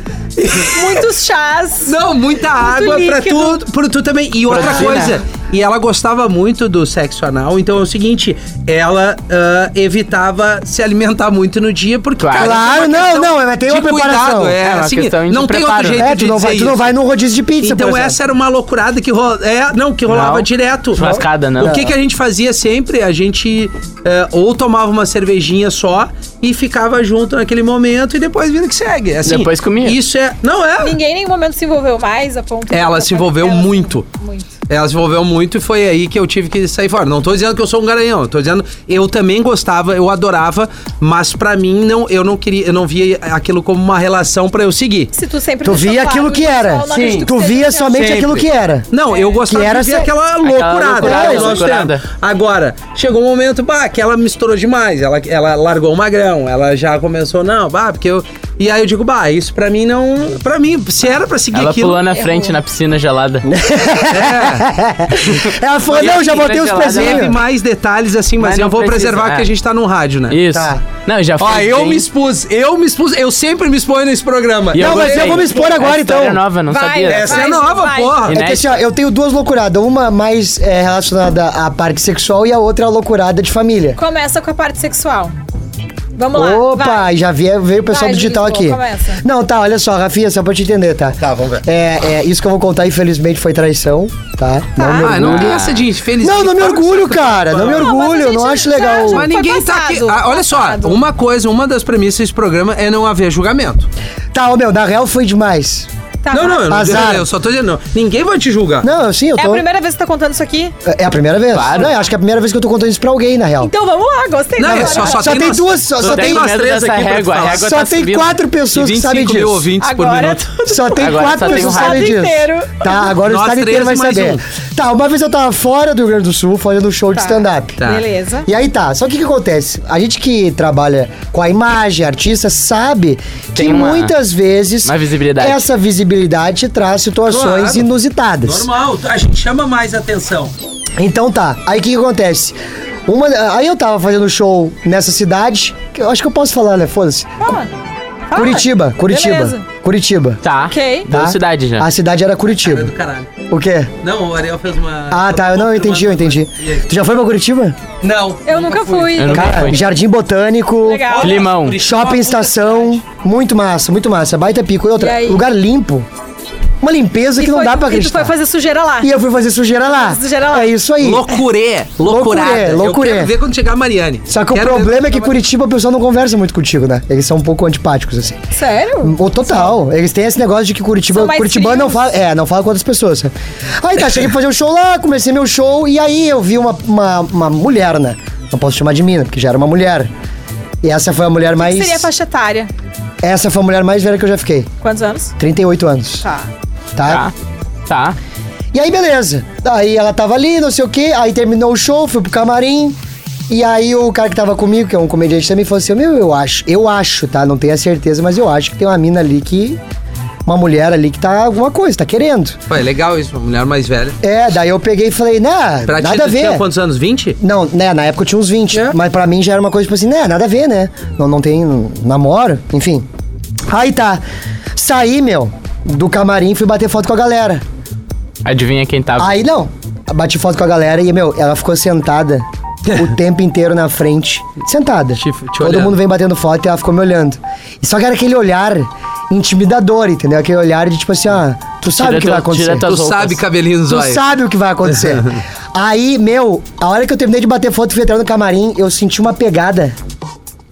Muitos chás. Não, muita água pra líquido. tu, pra tu também. E outra coisa, e ela gostava muito do sexo anal, então é o seguinte, ela ah, evitava se alimentar muito no dia, porque Claro. cara, é não, não, mas tem uma de cuidado, preparação. é, É uma assim, questão de não tem outro jeito É, de tu não, vai, tu não vai no rodízio de pizza, Então essa era uma loucurada que rola, é, não, que rolava Não. direto. Churrascada, não. O que, que a gente fazia sempre? A gente é, ou tomava uma cervejinha só e ficava junto naquele momento e depois vindo que segue. Assim, Depois comia. Isso é, não é. Ninguém em nenhum momento se envolveu mais a ponto de- Ela se envolveu se- muito. Muito. Ela se envolveu muito e foi aí que eu tive que sair fora. Não tô dizendo que eu sou um garanhão, eu tô dizendo eu também gostava, eu adorava, mas pra mim não, eu não queria, eu não via aquilo como uma relação pra eu seguir. Se tu sempre Tu via aquilo que era. que Tu seja via assim. somente Sempre. aquilo que era. Não, eu gostava Que era de ver ser- aquela loucurada. loucurada, que nós loucurada. Agora, chegou um momento, bah, que ela misturou demais. Ela, ela largou o magrão, ela já começou, não, bah, porque eu. E aí eu digo, bah, isso pra mim não. Pra mim, se era pra seguir Ela aquilo. pulou na frente na piscina gelada. Ela falou, não, já botei os Teve pezinhos. mais detalhes assim, mas, Mas eu vou precisa, preservar é. porque a gente tá no rádio, né? Isso. Tá. Não, já Ó, foi eu bem- me expus, eu me expus, eu sempre me exponho nesse programa. E Não, mas eu vou me expor agora, história então. nova, não Vai, sabia. Essa é Vai, nova, vai. porra. É que assim, ó, eu tenho duas loucuradas. Uma mais é, relacionada à parte sexual e a outra é a loucurada de família. Começa com a parte sexual. Vamos lá. Opa, vai. já veio, veio o pessoal Vai, do digital aqui. começa. Não, tá, olha só, Rafinha, só pra te entender, tá? Tá, vamos ver. É, é, isso que eu vou contar, infelizmente, foi traição, tá? Não me Ah, não orgulho. tem essa de infeliz. Não, não me orgulho, cara. Não me Não, mas a orgulho, gente não acho já- legal. Mas Foi ninguém tá aqui. passado, Ah, olha só, uma coisa, uma das premissas desse programa é não haver julgamento. Tá, ô meu, na real foi demais. Tá, não, não, eu, não Azar. eu só tô dizendo, não. ninguém vai te julgar. Não, sim, eu É tô. a primeira vez que tá contando isso aqui? É a primeira vez? Claro. Não, eu acho que é a primeira vez que eu tô contando isso pra alguém, na real. Então vamos lá, gostei. Não, é história. só- Só tem nós- duas, só, só tem, medo três aqui pra régua, a falar. régua só tá tem subindo. quatro pessoas que sabem 25 mil disso. ouvintes por Agora minuto. tudo. Só tem Agora quatro só pessoas um que sabem disso. inteiro. Tá, agora o estado inteiro vai saber. um. Tá, uma vez eu tava fora do Rio Grande do Sul fazendo um show de Tá. stand-up. Tá. Beleza. E aí tá, só que o que acontece? A gente que trabalha com a imagem, artista, sabe que uma- muitas vezes uma visibilidade. essa visibilidade traz situações Claro. inusitadas. Normal, a gente chama mais atenção. Então tá, aí o que, que acontece? Uma, aí eu tava fazendo show nessa cidade, que eu acho que eu posso falar, né? Foda-se. Fala. Fala. Curitiba, Curitiba. Beleza. Curitiba. Tá. Ok. Deu cidade já. A cidade era É Curitiba. do caralho. O quê? Não, o Ariel fez uma. Ah, tá, eu não eu entendi, eu entendi. Tu já foi pra Curitiba? Não. Eu nunca fui. Eu nunca Cara, fui. Jardim Botânico, Legal. Limão. shopping estação, muito massa, muito massa. Baita pico. E outra, E aí? lugar limpo. Uma limpeza E que não foi- dá pra E tu acreditar. foi fazer sujeira lá. E eu fui fazer sujeira lá. Sujeira lá. É isso aí. Loucurê. Loucurada. Loucurê, Eu quero ver quando chegar a Mariane. Só que o Quero ver problema é que Curitiba o pessoal não conversa muito contigo, né? Eles são um pouco antipáticos, assim. Sério? O total. Eles têm esse negócio de que Curitiba. Curitiba não fala. É, não fala com outras pessoas. Aí tá, cheguei pra fazer um show lá, comecei meu show, e aí eu vi uma, uma, uma mulher, né? Não posso chamar de mina, porque já era uma mulher. E essa foi a mulher mais. Seria a faixa etária. Essa foi a mulher mais velha que eu já fiquei. Quantos anos? 38 anos. Tá. Tá? Tá. Tá. E aí, beleza. Aí ela tava ali, não sei o quê. Aí terminou o show, fui pro camarim. E aí o cara que tava comigo, que é um comediante também, falou assim: Meu, eu acho, eu acho, tá? Não tenho a certeza, mas eu acho que tem uma mina ali que. Uma mulher ali que tá alguma coisa, tá querendo. Pô, é legal isso, uma mulher mais velha. É, daí eu peguei e falei, né, Pra ti, nada a tu ver. tinha quantos anos? 20? Não, né, na época eu tinha uns 20. É. Mas pra mim já era uma coisa tipo assim, né, nada a ver, né? Não, não tem namoro, enfim. Aí tá. Saí, meu, do camarim e fui bater foto com a galera. Adivinha quem tava? Aí não. Bati foto com a galera e, meu, ela ficou sentada o tempo inteiro na frente. Sentada. Te- te Todo olhando. mundo vem batendo foto e ela ficou me olhando. E só que era aquele olhar intimidador, entendeu? Aquele olhar de tipo assim, ó, tu sabe Tira o que teu- vai acontecer. Tu roupas. sabe cabelinho nos Tu sabe o que vai acontecer. Aí, meu, a hora que eu terminei de bater foto e fui entrar no camarim, eu senti uma pegada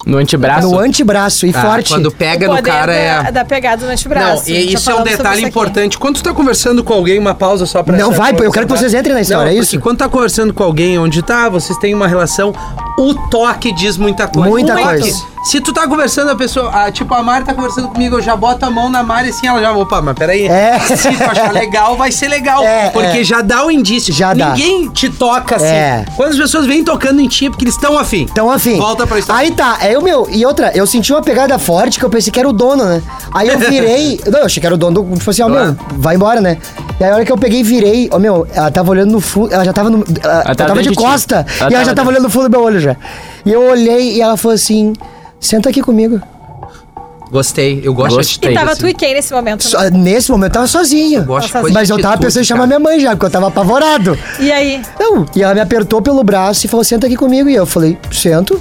No antebraço? no antebraço e Ah, forte. Quando pega o no cara da, é. da pegada no antebraço. Não, e já isso é um detalhe importante. Quando tu tá conversando com alguém, uma pausa só pra. Não, vai, eu quero que tá? vocês entrem na história, Não, é isso? quando tá conversando com alguém onde tá, vocês têm uma relação, o toque diz muita coisa. Muita O toque. coisa. Se tu tá conversando, a pessoa. ah, tipo, a Mari tá conversando comigo, eu já boto a mão na Mari assim, ela já. Opa, mas peraí. É. Se tu achar legal, vai ser legal. É, porque é. já dá o indício. Já dá. Ninguém te toca assim. É. Quando as pessoas vêm tocando em ti, é porque eles estão afim. Então, afim. Volta pra história. Aí tá, aí o meu. E outra, eu senti uma pegada forte que eu pensei que era o dono, né? Aí eu virei. não, eu achei que era o dono do. Tipo assim, ó, meu, vai embora, né? E aí a hora que eu peguei e virei, ó, meu, ela tava olhando no fundo. Ela já tava no. Ela, eu tava tava de costa. Ela e ela já tava dentro. olhando no fundo do meu olho já. E eu olhei e ela falou assim: senta aqui comigo. Gostei. Eu gosto Gostei. de E tava assim. tu e quem nesse momento? Só- nesse momento eu tava sozinho. gosto de Mas eu tava pensando em chamar cara. minha mãe já, porque eu tava apavorado. E aí? Não, e ela me apertou pelo braço e falou: senta aqui comigo. E eu falei: sento.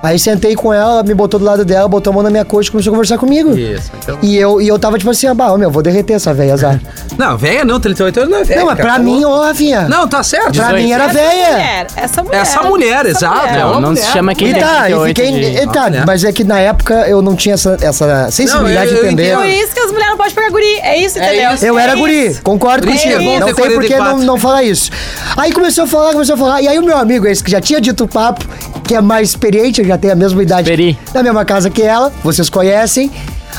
Aí sentei com ela, me botou do lado dela, botou a mão na minha coxa e começou a conversar comigo. Isso, então. E eu, e eu tava tipo assim, ah, bah, meu, vou derreter essa velha, azar. Não, velha não, 38 anos não é velha. não, mas pra tá mim, ô, Rafinha. Não, tá certo. pra 18. mim era essa velha. mulher, essa mulher. Essa mulher, exato. mulher. É Não, não se chama quem E tá, e 38 fiquei. e tá, mulher. mas é que na época eu não tinha essa, essa sensibilidade Não, eu- eu de entender. entendo. Por isso que as mulheres não podem pegar guri. É isso, É entendeu? isso. Eu É era isso. guri, concordo Triste, contigo. é Não tem por que 44. não, não falar isso. Aí começou a falar, começou a falar. E aí o meu amigo, esse que já tinha dito o papo, que é mais experiente, já tem a mesma idade Peri. na mesma casa que ela, vocês conhecem.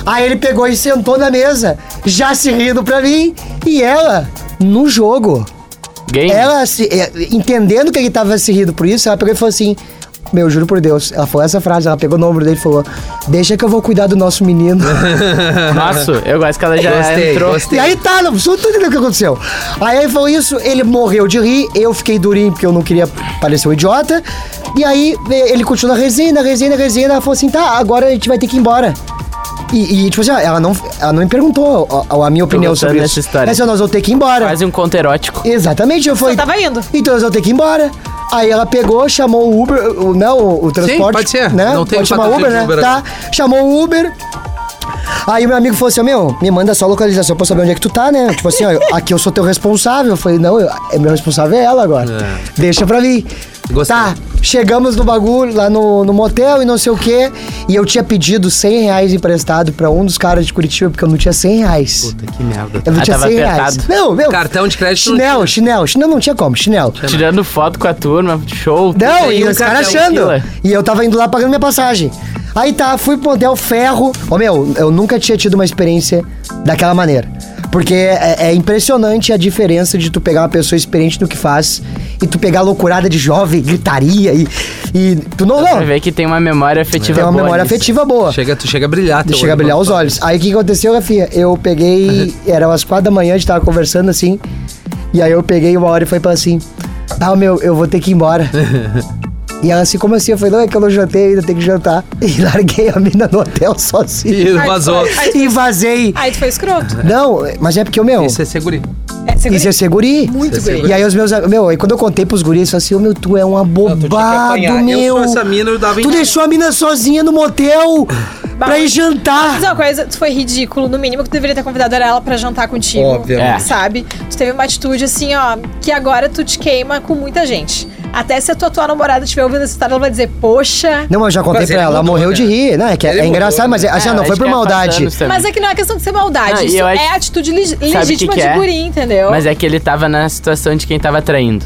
Aí ele pegou e sentou na mesa, já se rindo pra mim, e ela, no jogo, Game? ela se, é, entendendo que ele tava se rindo por isso, ela pegou e falou assim: Meu, juro por Deus. Ela falou essa frase, ela pegou no ombro dele e falou: Deixa que eu vou cuidar do nosso menino. Nossa, eu gosto que ela já Gostei, entrou. gostei. E aí tá, não você tá entendendo o que aconteceu. Aí ele falou isso, ele morreu de rir, eu fiquei durinho porque eu não queria parecer um idiota. E aí ele continuou na resenha, na resenha, na resenha, ela falou assim: tá, agora a gente vai ter que ir embora. E, e, tipo assim, ela não, ela não me perguntou a, a minha opinião sobre isso. história. Mas assim, nós vamos ter que ir embora. Quase um conto erótico. Exatamente, eu falei. tava indo. Então nós vamos ter que ir embora. Aí ela pegou, chamou o Uber, o, né, o, o transporte. pode ser. Né? Não tem pode chamar Uber, né? Uber Tá. Chamou o Uber. Aí o meu amigo falou assim, meu, me manda só a localização pra saber onde é que tu tá, né? Tipo assim, ó, aqui eu sou teu responsável. Eu falei, não, eu, é meu responsável é ela agora. Deixa pra mim. Gostei. Tá, chegamos no bagulho, lá no, no motel e não sei o quê. E eu tinha pedido 100 reais emprestado pra um dos caras de Curitiba, porque eu não tinha 100 reais. Puta, que merda. Eu não Ah, tinha tava 100 reais. apertado. Não, meu. Cartão de crédito não Chinelo, chinelo. Chinelo não tinha como, chinelo. Tirando foto com a turma, show. Não, e os caras achando. fila. E eu tava indo lá pagando minha passagem. Aí tá, fui pro hotel Ferro. Ô meu, eu nunca tinha tido uma experiência daquela maneira. Porque é, é impressionante a diferença de tu pegar uma pessoa experiente no que faz e tu pegar loucurada de jovem, gritaria e. E tu não. Não ver que tem uma memória afetiva tem uma boa memória nisso. afetiva boa. Chega, tu chega a brilhar. teu Chega a brilhar os olhos. Aí o que aconteceu, Rafinha? Eu peguei. Era umas quatro da manhã, a gente tava conversando assim. E aí eu peguei uma hora e falei pra ela assim: Ah, meu, eu vou ter que ir embora. e ela assim, como assim? Eu falei, não, é que eu não jantei ainda, tenho que jantar. E larguei a mina no hotel sozinho. E vazou. E vazei. aí tu foi escroto. Não, mas é porque o meu. Isso é seguri. É, Isso é ser guri. Muito Isso é guri. E aí os meus. Meu, aí quando eu contei pros guris, eles falaram assim, ô meu, tu é um abobado, Eu meu. sou essa mina, eu dava em Tu deixou a mina sozinha no motel pra ir Mas jantar. uma coisa, tu foi ridículo. No mínimo que tu deveria ter convidado era ela pra jantar contigo. Obviamente. É. Sabe? Tu teve uma atitude assim, ó, que agora tu te queima com muita gente. Até se a tua atual namorada estiver ouvindo essa história, ela vai dizer, poxa. Não, mas eu já contei Mas pra ele ela, ela mudou, morreu né? de rir, né? É, que é, Ele é mudou, engraçado, mas é- assim, É, não foi acho por que é maldade. Mas é que não é questão de ser maldade. Não, e isso eu acho- é atitude leg- Sabe o que legítima que de é? guri, entendeu? Mas é que ele tava na situação de quem tava traindo.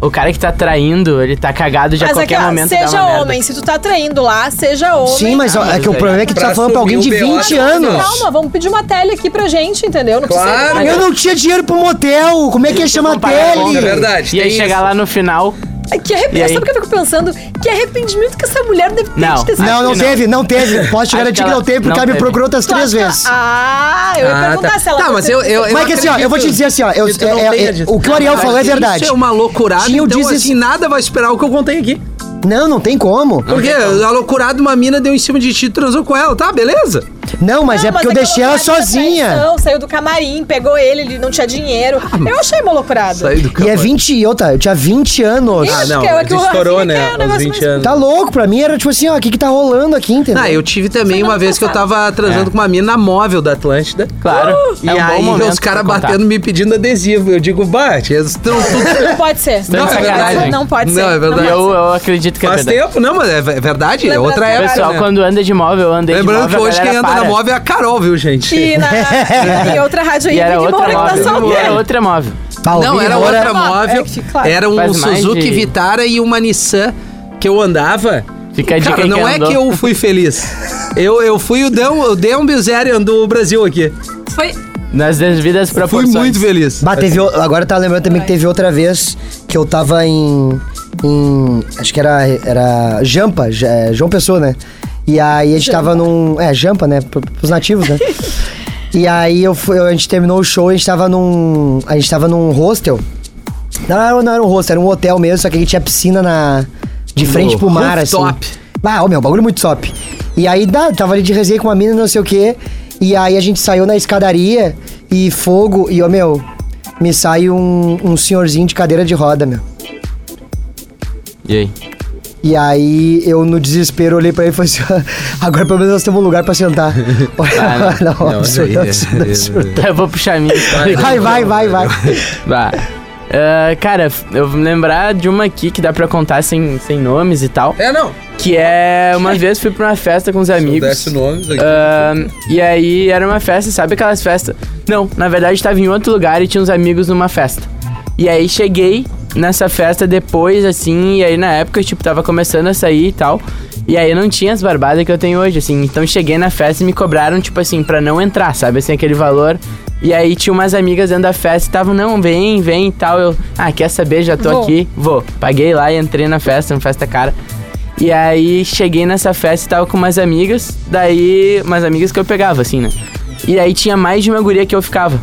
O cara que tá traindo, ele tá cagado de a Mas aqui, qualquer ó, momento dá seja uma merda. homem. Se tu tá traindo lá, seja homem. Sim, mas ó, é que o problema é que tu tá falando pra alguém de assumir o 20 BO, anos. Calma, vamos pedir uma tele aqui pra gente, entendeu? Não Claro. precisa. Eu não tinha dinheiro pro motel. Como é que ia chamar a tele? É verdade. E aí chegar lá no final. Que arrependimento. Sabe o que eu fico pensando? Que arrependimento que essa mulher deve ter Não. de ter sido. Não, não teve, não teve. Posso te garantir que não teve, porque ela me procurou outras três vezes. Ah, eu ia Ah, perguntar tá. se ela Tá, mas eu- eu- Mas que assim, ó, eu vou te dizer assim, ó, eu- é- é- o que o Ariel falou é isso verdade. é uma loucurada, então assim, nada vai esperar o que eu contei aqui. Não, não tem como. Porque a loucurada, uma mina deu em cima de ti e transou com ela, tá, beleza. Não, mas é porque eu aquela deixei ela sozinha. traição, Saiu do camarim, pegou ele, ele não tinha dinheiro. eu achei uma loucurada. Saí do E campo. é 20 e outra, eu tinha 20 anos. Ah, não, que é que estourou, né, quer, um aos negócio 20 mais- anos. Tá louco, pra mim era tipo assim, ó, o que que tá rolando aqui, entendeu? Ah, eu tive também uma vez que eu tava transando com uma mina móvel da Atlântida. Claro. E é um aí os caras batendo me pedindo adesivo. Eu digo, bate, eles tudo. Não pode ser. Não, é sacanagem. Não pode ser. Não, é verdade. E eu, eu acredito que é Faz verdade. tempo, não, mas é ve- verdade, é outra época. pessoal, né? quando anda de móvel, eu andei Lembrando de móvel. que hoje quem anda na para. móvel é a Carol, viu, gente? E na, em outra rádio aí, E era Big outra Moura que tá móvel. E era outra móvel. Não, era Moura- outra móvel. É que claro. Era um Faz mais Suzuki de- Vitara e uma Nissan que eu andava. Fica a dica Cara, aí não quem é andou. que eu fui feliz. Eu, eu fui o Deon, o Deon Bilzerian do Brasil aqui. Foi. Nas devidas Fui proporções. muito feliz. Bah, teve, o- agora tá lembrando também que teve outra vez que eu tava em. em acho que era, era Jampa, é, João Pessoa, né? E aí a gente tava num. É, Jampa, né? pro- Pros nativos, né? e aí eu fui, a gente terminou o show, a gente tava num. A gente tava num hostel. Não, era- não era um hostel, era um hotel mesmo, só que a gente tinha piscina na. De frente No pro mar, assim. rooftop. Ah, ô meu, bagulho muito top. E aí, dá, tava ali de resenha com uma mina, não sei o quê. E aí a gente saiu na escadaria e fogo. E, ô meu, me sai um, um senhorzinho de cadeira de roda, meu. E aí? E aí eu, no desespero, olhei pra ele e falei assim: agora pelo menos nós temos um lugar pra sentar. Ah, não, Não, absurdo, isso aí é- absurdo, absurdo. Eu vou puxar a minha história. Vai, vai, vai, vai. Bah. Ah, cara, eu vou me lembrar de uma aqui que dá pra contar sem, sem nomes e tal. É, não. Que é. Uma vez fui pra uma festa com os amigos. Desce nomes aqui. Ah, e aí era uma festa, sabe aquelas festas? Não, na verdade tava em outro lugar e tinha uns amigos numa festa. E aí cheguei nessa festa depois, assim, e aí na época, tipo, tava começando a sair e tal. E aí não tinha as barbadas que eu tenho hoje, assim. Então cheguei na festa e me cobraram, tipo assim, pra não entrar, sabe? Assim, aquele valor. E aí tinha umas amigas dentro da festa e estavam, não, vem, vem e tal. Eu, ah, quer saber? Já tô Vou. aqui, vou. Paguei lá e entrei na festa, uma festa cara. E aí cheguei nessa festa e tava com umas amigas, daí umas amigas que eu pegava, assim, né? E aí tinha mais de uma guria que eu ficava.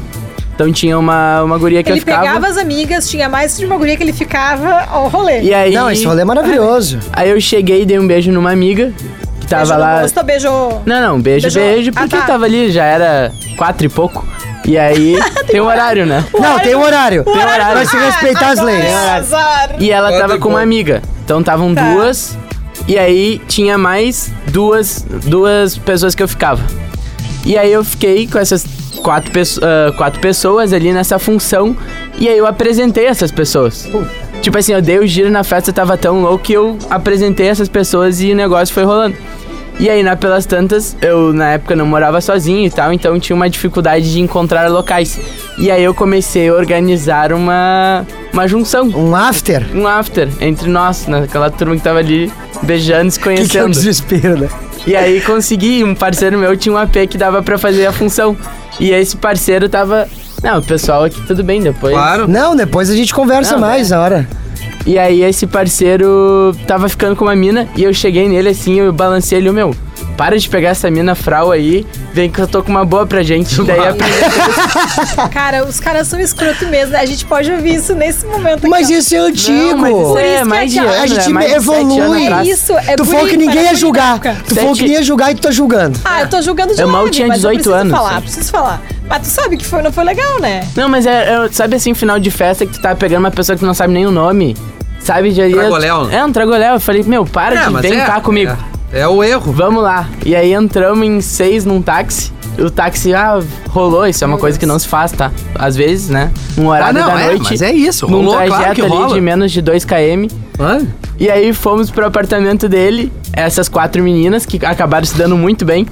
Então tinha uma, uma guria que Ele eu ficava. pegava as amigas, tinha mais de uma guria que ele ficava ao rolê. E aí. Não, esse rolê é maravilhoso. Aí eu cheguei e dei um beijo numa amiga que tava Beijou no lá. rosto, beijou... Não, não, beijo, beijo, Ah, porque tá. tava ali, já era quatro e pouco. E aí tem um horário, né? Não, tem um horário. Tem horário. Vai se respeitar as leis. é azar. E ela tava com uma amiga. Então estavam Tá. duas. E aí tinha mais duas, duas pessoas que eu ficava. E aí eu fiquei com essas quatro, pesso- ah, quatro pessoas ali nessa função. E aí eu apresentei essas pessoas. Tipo assim, eu dei o giro na festa, tava tão louco que eu apresentei essas pessoas e o negócio foi rolando. E aí, na pelas tantas, eu na época não morava sozinho e tal, então tinha uma dificuldade de encontrar locais. E aí eu comecei a organizar uma, uma junção Um after. um after entre nós, naquela turma que tava ali beijando, se Que, que é o conhecendo. desespero, né? e aí consegui, um parceiro meu tinha um AP que dava pra fazer a função. E esse parceiro tava. Não, o pessoal aqui tudo bem depois. Claro. Não, depois a gente conversa Não, mais na hora. E aí esse parceiro tava ficando com uma mina e eu cheguei nele assim, eu balancei ele, "Ô, meu, para de pegar essa mina frau aí, vem que eu tô com uma boa pra gente. Daí a Cara, os caras são escroto mesmo. né? A gente pode ouvir isso nesse momento aqui, Mas isso é antigo. Não, mas isso é mais de ano, a gente é sete evolui. anos É isso, é tu falou que ninguém ia julgar. bullying. Tu falou que ninguém ia julgar e tu tá julgando. Ah, eu tô julgando de Eu mal leve, tinha mas 18 eu preciso anos, falar, sim. preciso falar. Mas tu sabe que foi, não foi legal, né? Não, mas é, é- sabe assim, final de festa que tu tá pegando uma pessoa que tu não sabe nem o nome. Sabe, já ia- Tragoléu? É, um tragoléu. Eu falei, meu, para de mas vem é, cá comigo. É, é o erro. Vamos lá. E aí entramos em seis num táxi. O táxi, ah, rolou. Isso é uma coisa que não se faz, tá? Às vezes, né? Um horário Ah, não, da é, noite. mas é isso, Num rolou, claro trajeto que ali rola. de menos de 2 km. E aí fomos pro apartamento dele. Essas quatro meninas que acabaram se dando muito bem.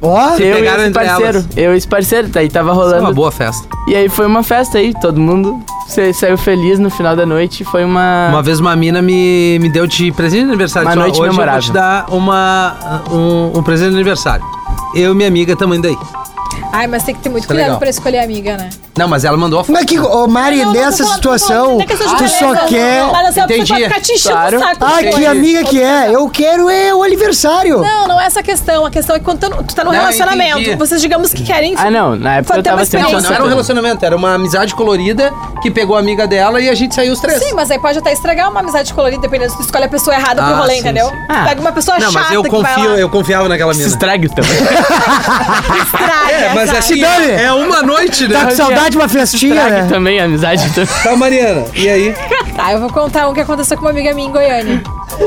Ó, eu e esse parceiro. elas. Eu e esse parceiro. Daí tava é rolando. uma boa festa. E aí foi uma festa aí, todo mundo sa- saiu feliz no final da noite. Foi uma. Uma vez uma mina me, me deu de presente de aniversário. Uma Disse, ó, noite Hoje eu vou memorável. te dar uma, um, um presente de aniversário. Eu e minha amiga estamos indo aí. Ai, mas tem que ter muito Tá cuidado legal. pra escolher amiga, né? Não, mas ela mandou a foto. Mas que, ô Mari, Não, não, nessa tô situação, falando, não é questão de tu só quer. Mas assim, a pessoa Entendi. vai ficar te enchendo Claro. o saco. Ai, depois. que amiga que é? Eu quero é o aniversário. Não, não é essa a questão. A questão é que quando tu, tu tá num Não, relacionamento, entendi. vocês digamos que querem. Ah, não. Na época eu tava uma sem Não, experiência. não era um relacionamento, era uma amizade colorida que pegou a amiga dela e a gente saiu os três. Sim, mas aí pode até estragar uma amizade colorida, dependendo se tu escolhe a pessoa errada pro Ah, rolê, sim, entendeu? sim. Ah. Pega uma pessoa Não, chata mas eu que vai confio, lá. eu confiava naquela Se mina. estrague também. Estraga, É, mas assim, Dani. é uma noite, né? Tá com saudade de uma festinha, né? também amizade. também. Tá, Mariana. E aí? Tá, eu vou contar um que aconteceu com uma amiga minha em Goiânia.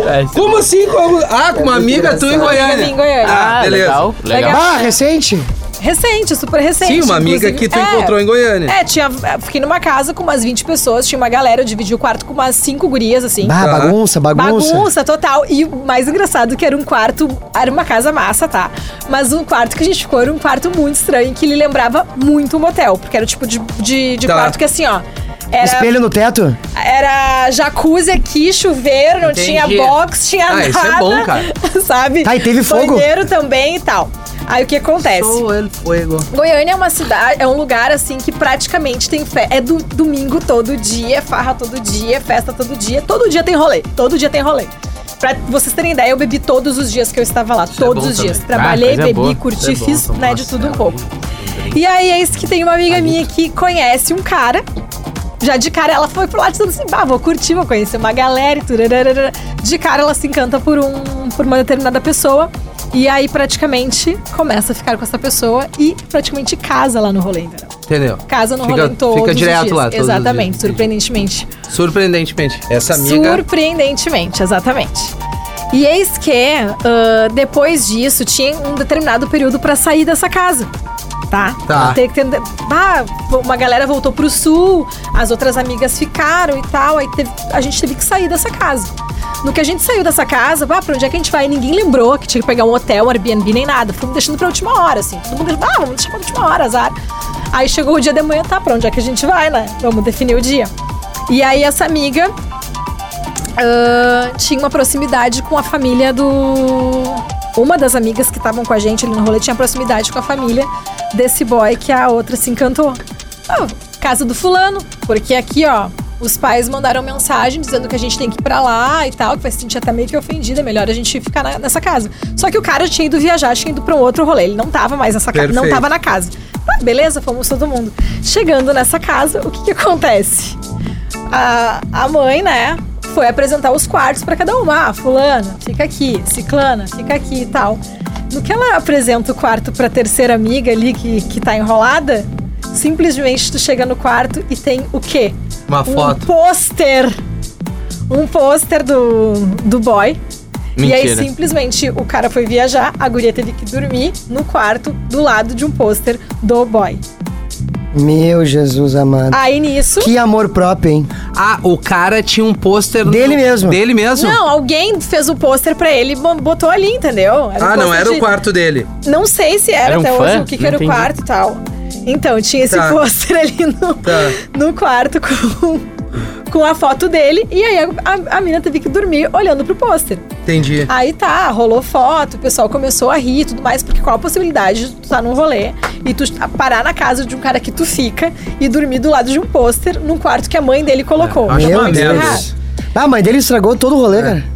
É, Como assim? Como- Ah, com uma amiga tu em Goiânia. Amiga minha em Goiânia. Ah, Ah, beleza. legal. Legal. Ah, recente? Recente, super recente. Sim, uma amiga inclusive. que tu É. encontrou em Goiânia. É, tinha, fiquei numa casa com umas 20 pessoas, tinha uma galera, eu dividi o quarto com umas 5 gurias, assim. Bah, Tá. bagunça, bagunça. Bagunça total. E o mais engraçado que era um quarto. Era uma casa massa, tá? Mas o quarto que a gente ficou era um quarto muito estranho, que ele lembrava muito um motel. Porque era o tipo de, de, de Tá. quarto que assim, ó. Era, Espelho no teto? era jacuzzi aqui, chuveiro, não Entendi. tinha box, tinha Ah, nada. isso é bom, cara. Sabe? Tá, e teve fogo? Banheiro também e tal. Aí o que acontece? Sou el fuego. Goiânia é uma cidade, é um lugar assim que praticamente tem fé. É do domingo todo dia, é farra todo dia, é festa todo dia. Todo dia tem rolê. Todo dia tem rolê. Pra vocês terem ideia, eu bebi todos os dias que eu estava lá. Isso é todos bom os dias. também. Trabalhei, Ah, bebi, boa. curti, é fiz né, de tudo um certo. pouco. E aí é isso que tem uma amiga minha que conhece um cara. Já de cara ela foi pro lado dizendo assim: bah, vou curtir, vou conhecer uma galera e tudo. rararara." De cara ela se encanta por, um, por uma determinada pessoa. E aí praticamente começa a ficar com essa pessoa e praticamente casa lá no rolê, entendeu? Entendeu? Casa no Fica- rolê em todos fica direto dias. lá Exatamente, surpreendentemente. Surpreendentemente. Essa amiga. Surpreendentemente, exatamente. E eis que, ah, depois disso, tinha um determinado período pra sair dessa casa. Tá? Tá. Tem que ter, ah, uma galera voltou pro sul, as outras amigas ficaram e tal, aí teve- a gente teve que sair dessa casa. No que a gente saiu dessa casa, ah, pra onde é que a gente vai? Ninguém lembrou que tinha que pegar um hotel, um Airbnb, nem nada. Fomos deixando pra última hora, assim. Todo mundo, ah, vamos deixar pra última hora, azar. Aí chegou o dia de manhã, tá, pra onde é que a gente vai, né? Vamos definir o dia. E aí essa amiga ah, tinha uma proximidade com a família do. Uma das amigas que estavam com a gente ali no rolê tinha proximidade com a família desse boy que a outra se encantou. Ah, casa do fulano, porque aqui, ó, os pais mandaram mensagem dizendo que a gente tem que ir pra lá e tal, que vai se sentir até meio que ofendida, é melhor a gente ficar na- nessa casa. Só que o cara tinha ido viajar, tinha ido pra um outro rolê, ele não tava mais nessa casa, não tava na casa. Tá, beleza, fomos todo mundo. Chegando nessa casa, o que que acontece? a, a mãe, né, foi apresentar os quartos pra cada uma. Ah, fulana, fica aqui, ciclana, fica aqui e tal. No que ela apresenta o quarto pra terceira amiga ali que, que tá enrolada, simplesmente tu chega no quarto e tem o quê? Uma Um foto. pôster. Um pôster do, do boy. E aí, Mentira. simplesmente, o cara foi viajar, a guria teve que dormir no quarto do lado de um pôster do boy. Meu Jesus amado. Aí nisso. Que amor próprio, hein? Ah, o cara tinha um pôster. Dele no- mesmo. Dele mesmo? Não, alguém fez o pôster pra ele e bo- botou ali, entendeu? Era um Ah, não era de- o quarto dele. Não sei se era, Era um até fã? hoje o que, que era o entendi. quarto e tal. Então, tinha esse Tá. pôster ali no, Tá. no quarto com, com a foto dele. E aí a, a, mina teve que dormir olhando pro pôster. Entendi. Aí tá, rolou foto, o pessoal começou a rir e tudo mais, porque qual a possibilidade de tu estar num rolê e tu parar na casa de um cara que tu fica e dormir do lado de um pôster num quarto que a mãe dele colocou. Acho Meu Deus. Ah, a mãe dele estragou todo o rolê, cara.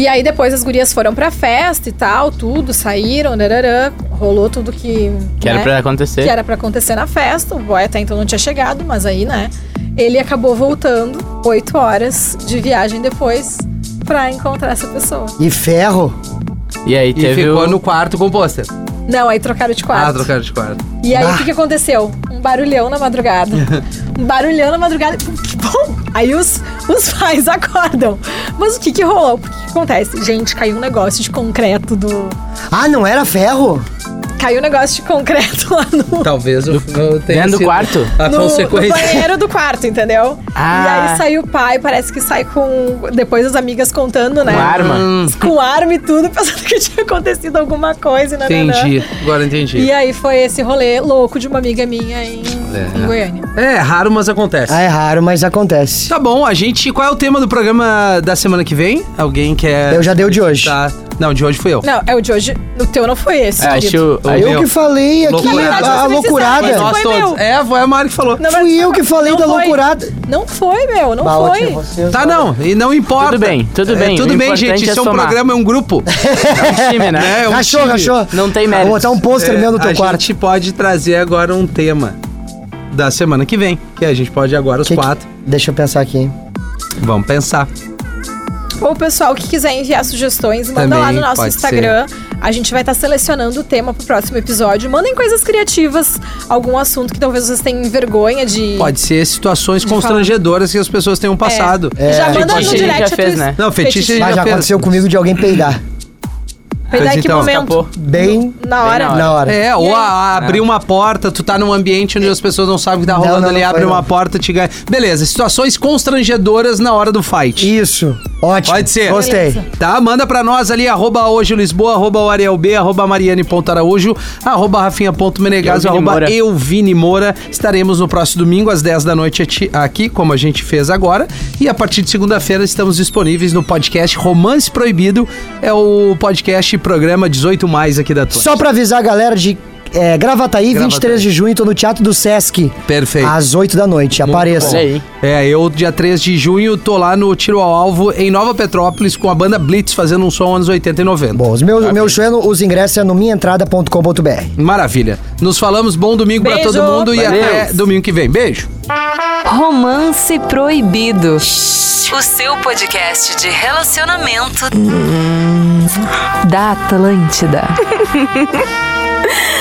E aí depois as gurias foram pra festa e tal, tudo, saíram, nararã, rolou tudo que. Que era né, pra acontecer. que era pra acontecer na festa. O boy até então não tinha chegado, mas aí, né? Ele acabou voltando oito horas de viagem depois pra encontrar essa pessoa. E ferro. E aí E teve ficou o... no quarto com o pôster. Não, aí trocaram de quarto. Ah, trocaram de quarto. E aí Ah. o que, que aconteceu? Um barulhão na madrugada. um barulhão na madrugada. Que bom! Aí os, os pais acordam. Mas o que que rolou? O que, que acontece? Gente, caiu um negócio de concreto do. Ah, não era ferro? Caiu um negócio de concreto lá no. Talvez tenha Dentro do quarto? A no, no consequência. banheiro do quarto, entendeu? Ah. E aí sai o pai, parece que sai com. Depois as amigas contando, né? Com arma. Hum, Com arma e tudo, pensando que tinha acontecido alguma coisa, né? entendi. Agora entendi. E aí foi esse rolê louco de uma amiga minha em em Goiânia. É, raro, mas acontece. Ah, é raro, mas acontece. Tá bom, a gente. Qual é o tema do programa da semana que vem? Alguém quer. Eu já dei o de hoje. Tá. Não, de hoje fui eu. Não, é o de hoje. O teu não foi esse. É, acho, acho- Eu que falei aqui Loucura. a, a loucurada. precisa- Nós foi todos. meu. É, foi a Mari que falou. Não, Fui eu que falei não da foi. loucurada. Não foi, meu, não foi. Tá, não, e não importa. Tudo bem, tudo É, bem, tudo o bem, gente. é Isso é um somar. programa, é um grupo. é um time, né? É um Rachou, time. rachou. Não tem Vou mérito. botar um pôster meu no É, teu a quarto. gente pode trazer agora um tema da semana que vem. Que a gente pode agora os Que que- quatro. Deixa eu pensar aqui. Vamos pensar. Ou o pessoal que quiser enviar sugestões, manda Também lá no nosso Instagram. A gente vai estar selecionando o tema pro próximo episódio. Mandem coisas criativas, algum assunto que talvez vocês tenham vergonha de. Pode ser situações constrangedoras que as pessoas tenham passado. É. Já É. manda no Fetiche a gente direct. já fez, né? Não, fetiche Mas já já aconteceu comigo de alguém peidar. Peidar em que então. momento? Escapou. Bem Na hora. na na hora. É, ou aí? a- a abrir uma porta, tu tá num ambiente onde as pessoas não sabem o que tá Não, rolando não, ali, não abre uma não. porta, te ganha. Beleza, situações constrangedoras na hora do fight. Isso. Ótimo. Pode ser. Gostei. Beleza. Tá? Manda pra nós ali, arroba hoje Lisboa, arroba o Ariel B, arroba Mariane.araújo, arroba Rafinha.menegaso, Elvini arroba Moura. Euvini Moura. Estaremos no próximo domingo, às 10 da noite aqui, como a gente fez agora. E a partir de segunda-feira estamos disponíveis no podcast Romance Proibido. É o podcast programa 18 mais aqui da Atlântida. Só pra avisar a galera de é, Gravataí, 23 de junho, tô no Teatro do Sesc. Perfeito. Às 8 da noite. Apareça. É, eu, dia 3 de junho, tô lá no Tiro ao Alvo, em Nova Petrópolis, com a banda Blitz, fazendo um som anos 80 e 90. Bom, os meus, meu show, é no- os ingressos é no minhaentrada.com.br. Maravilha. Nos falamos, bom domingo pra Beijo. todo mundo e Valeu. até domingo que vem. Beijo. Romance Proibido. O seu podcast de relacionamento da Atlântida.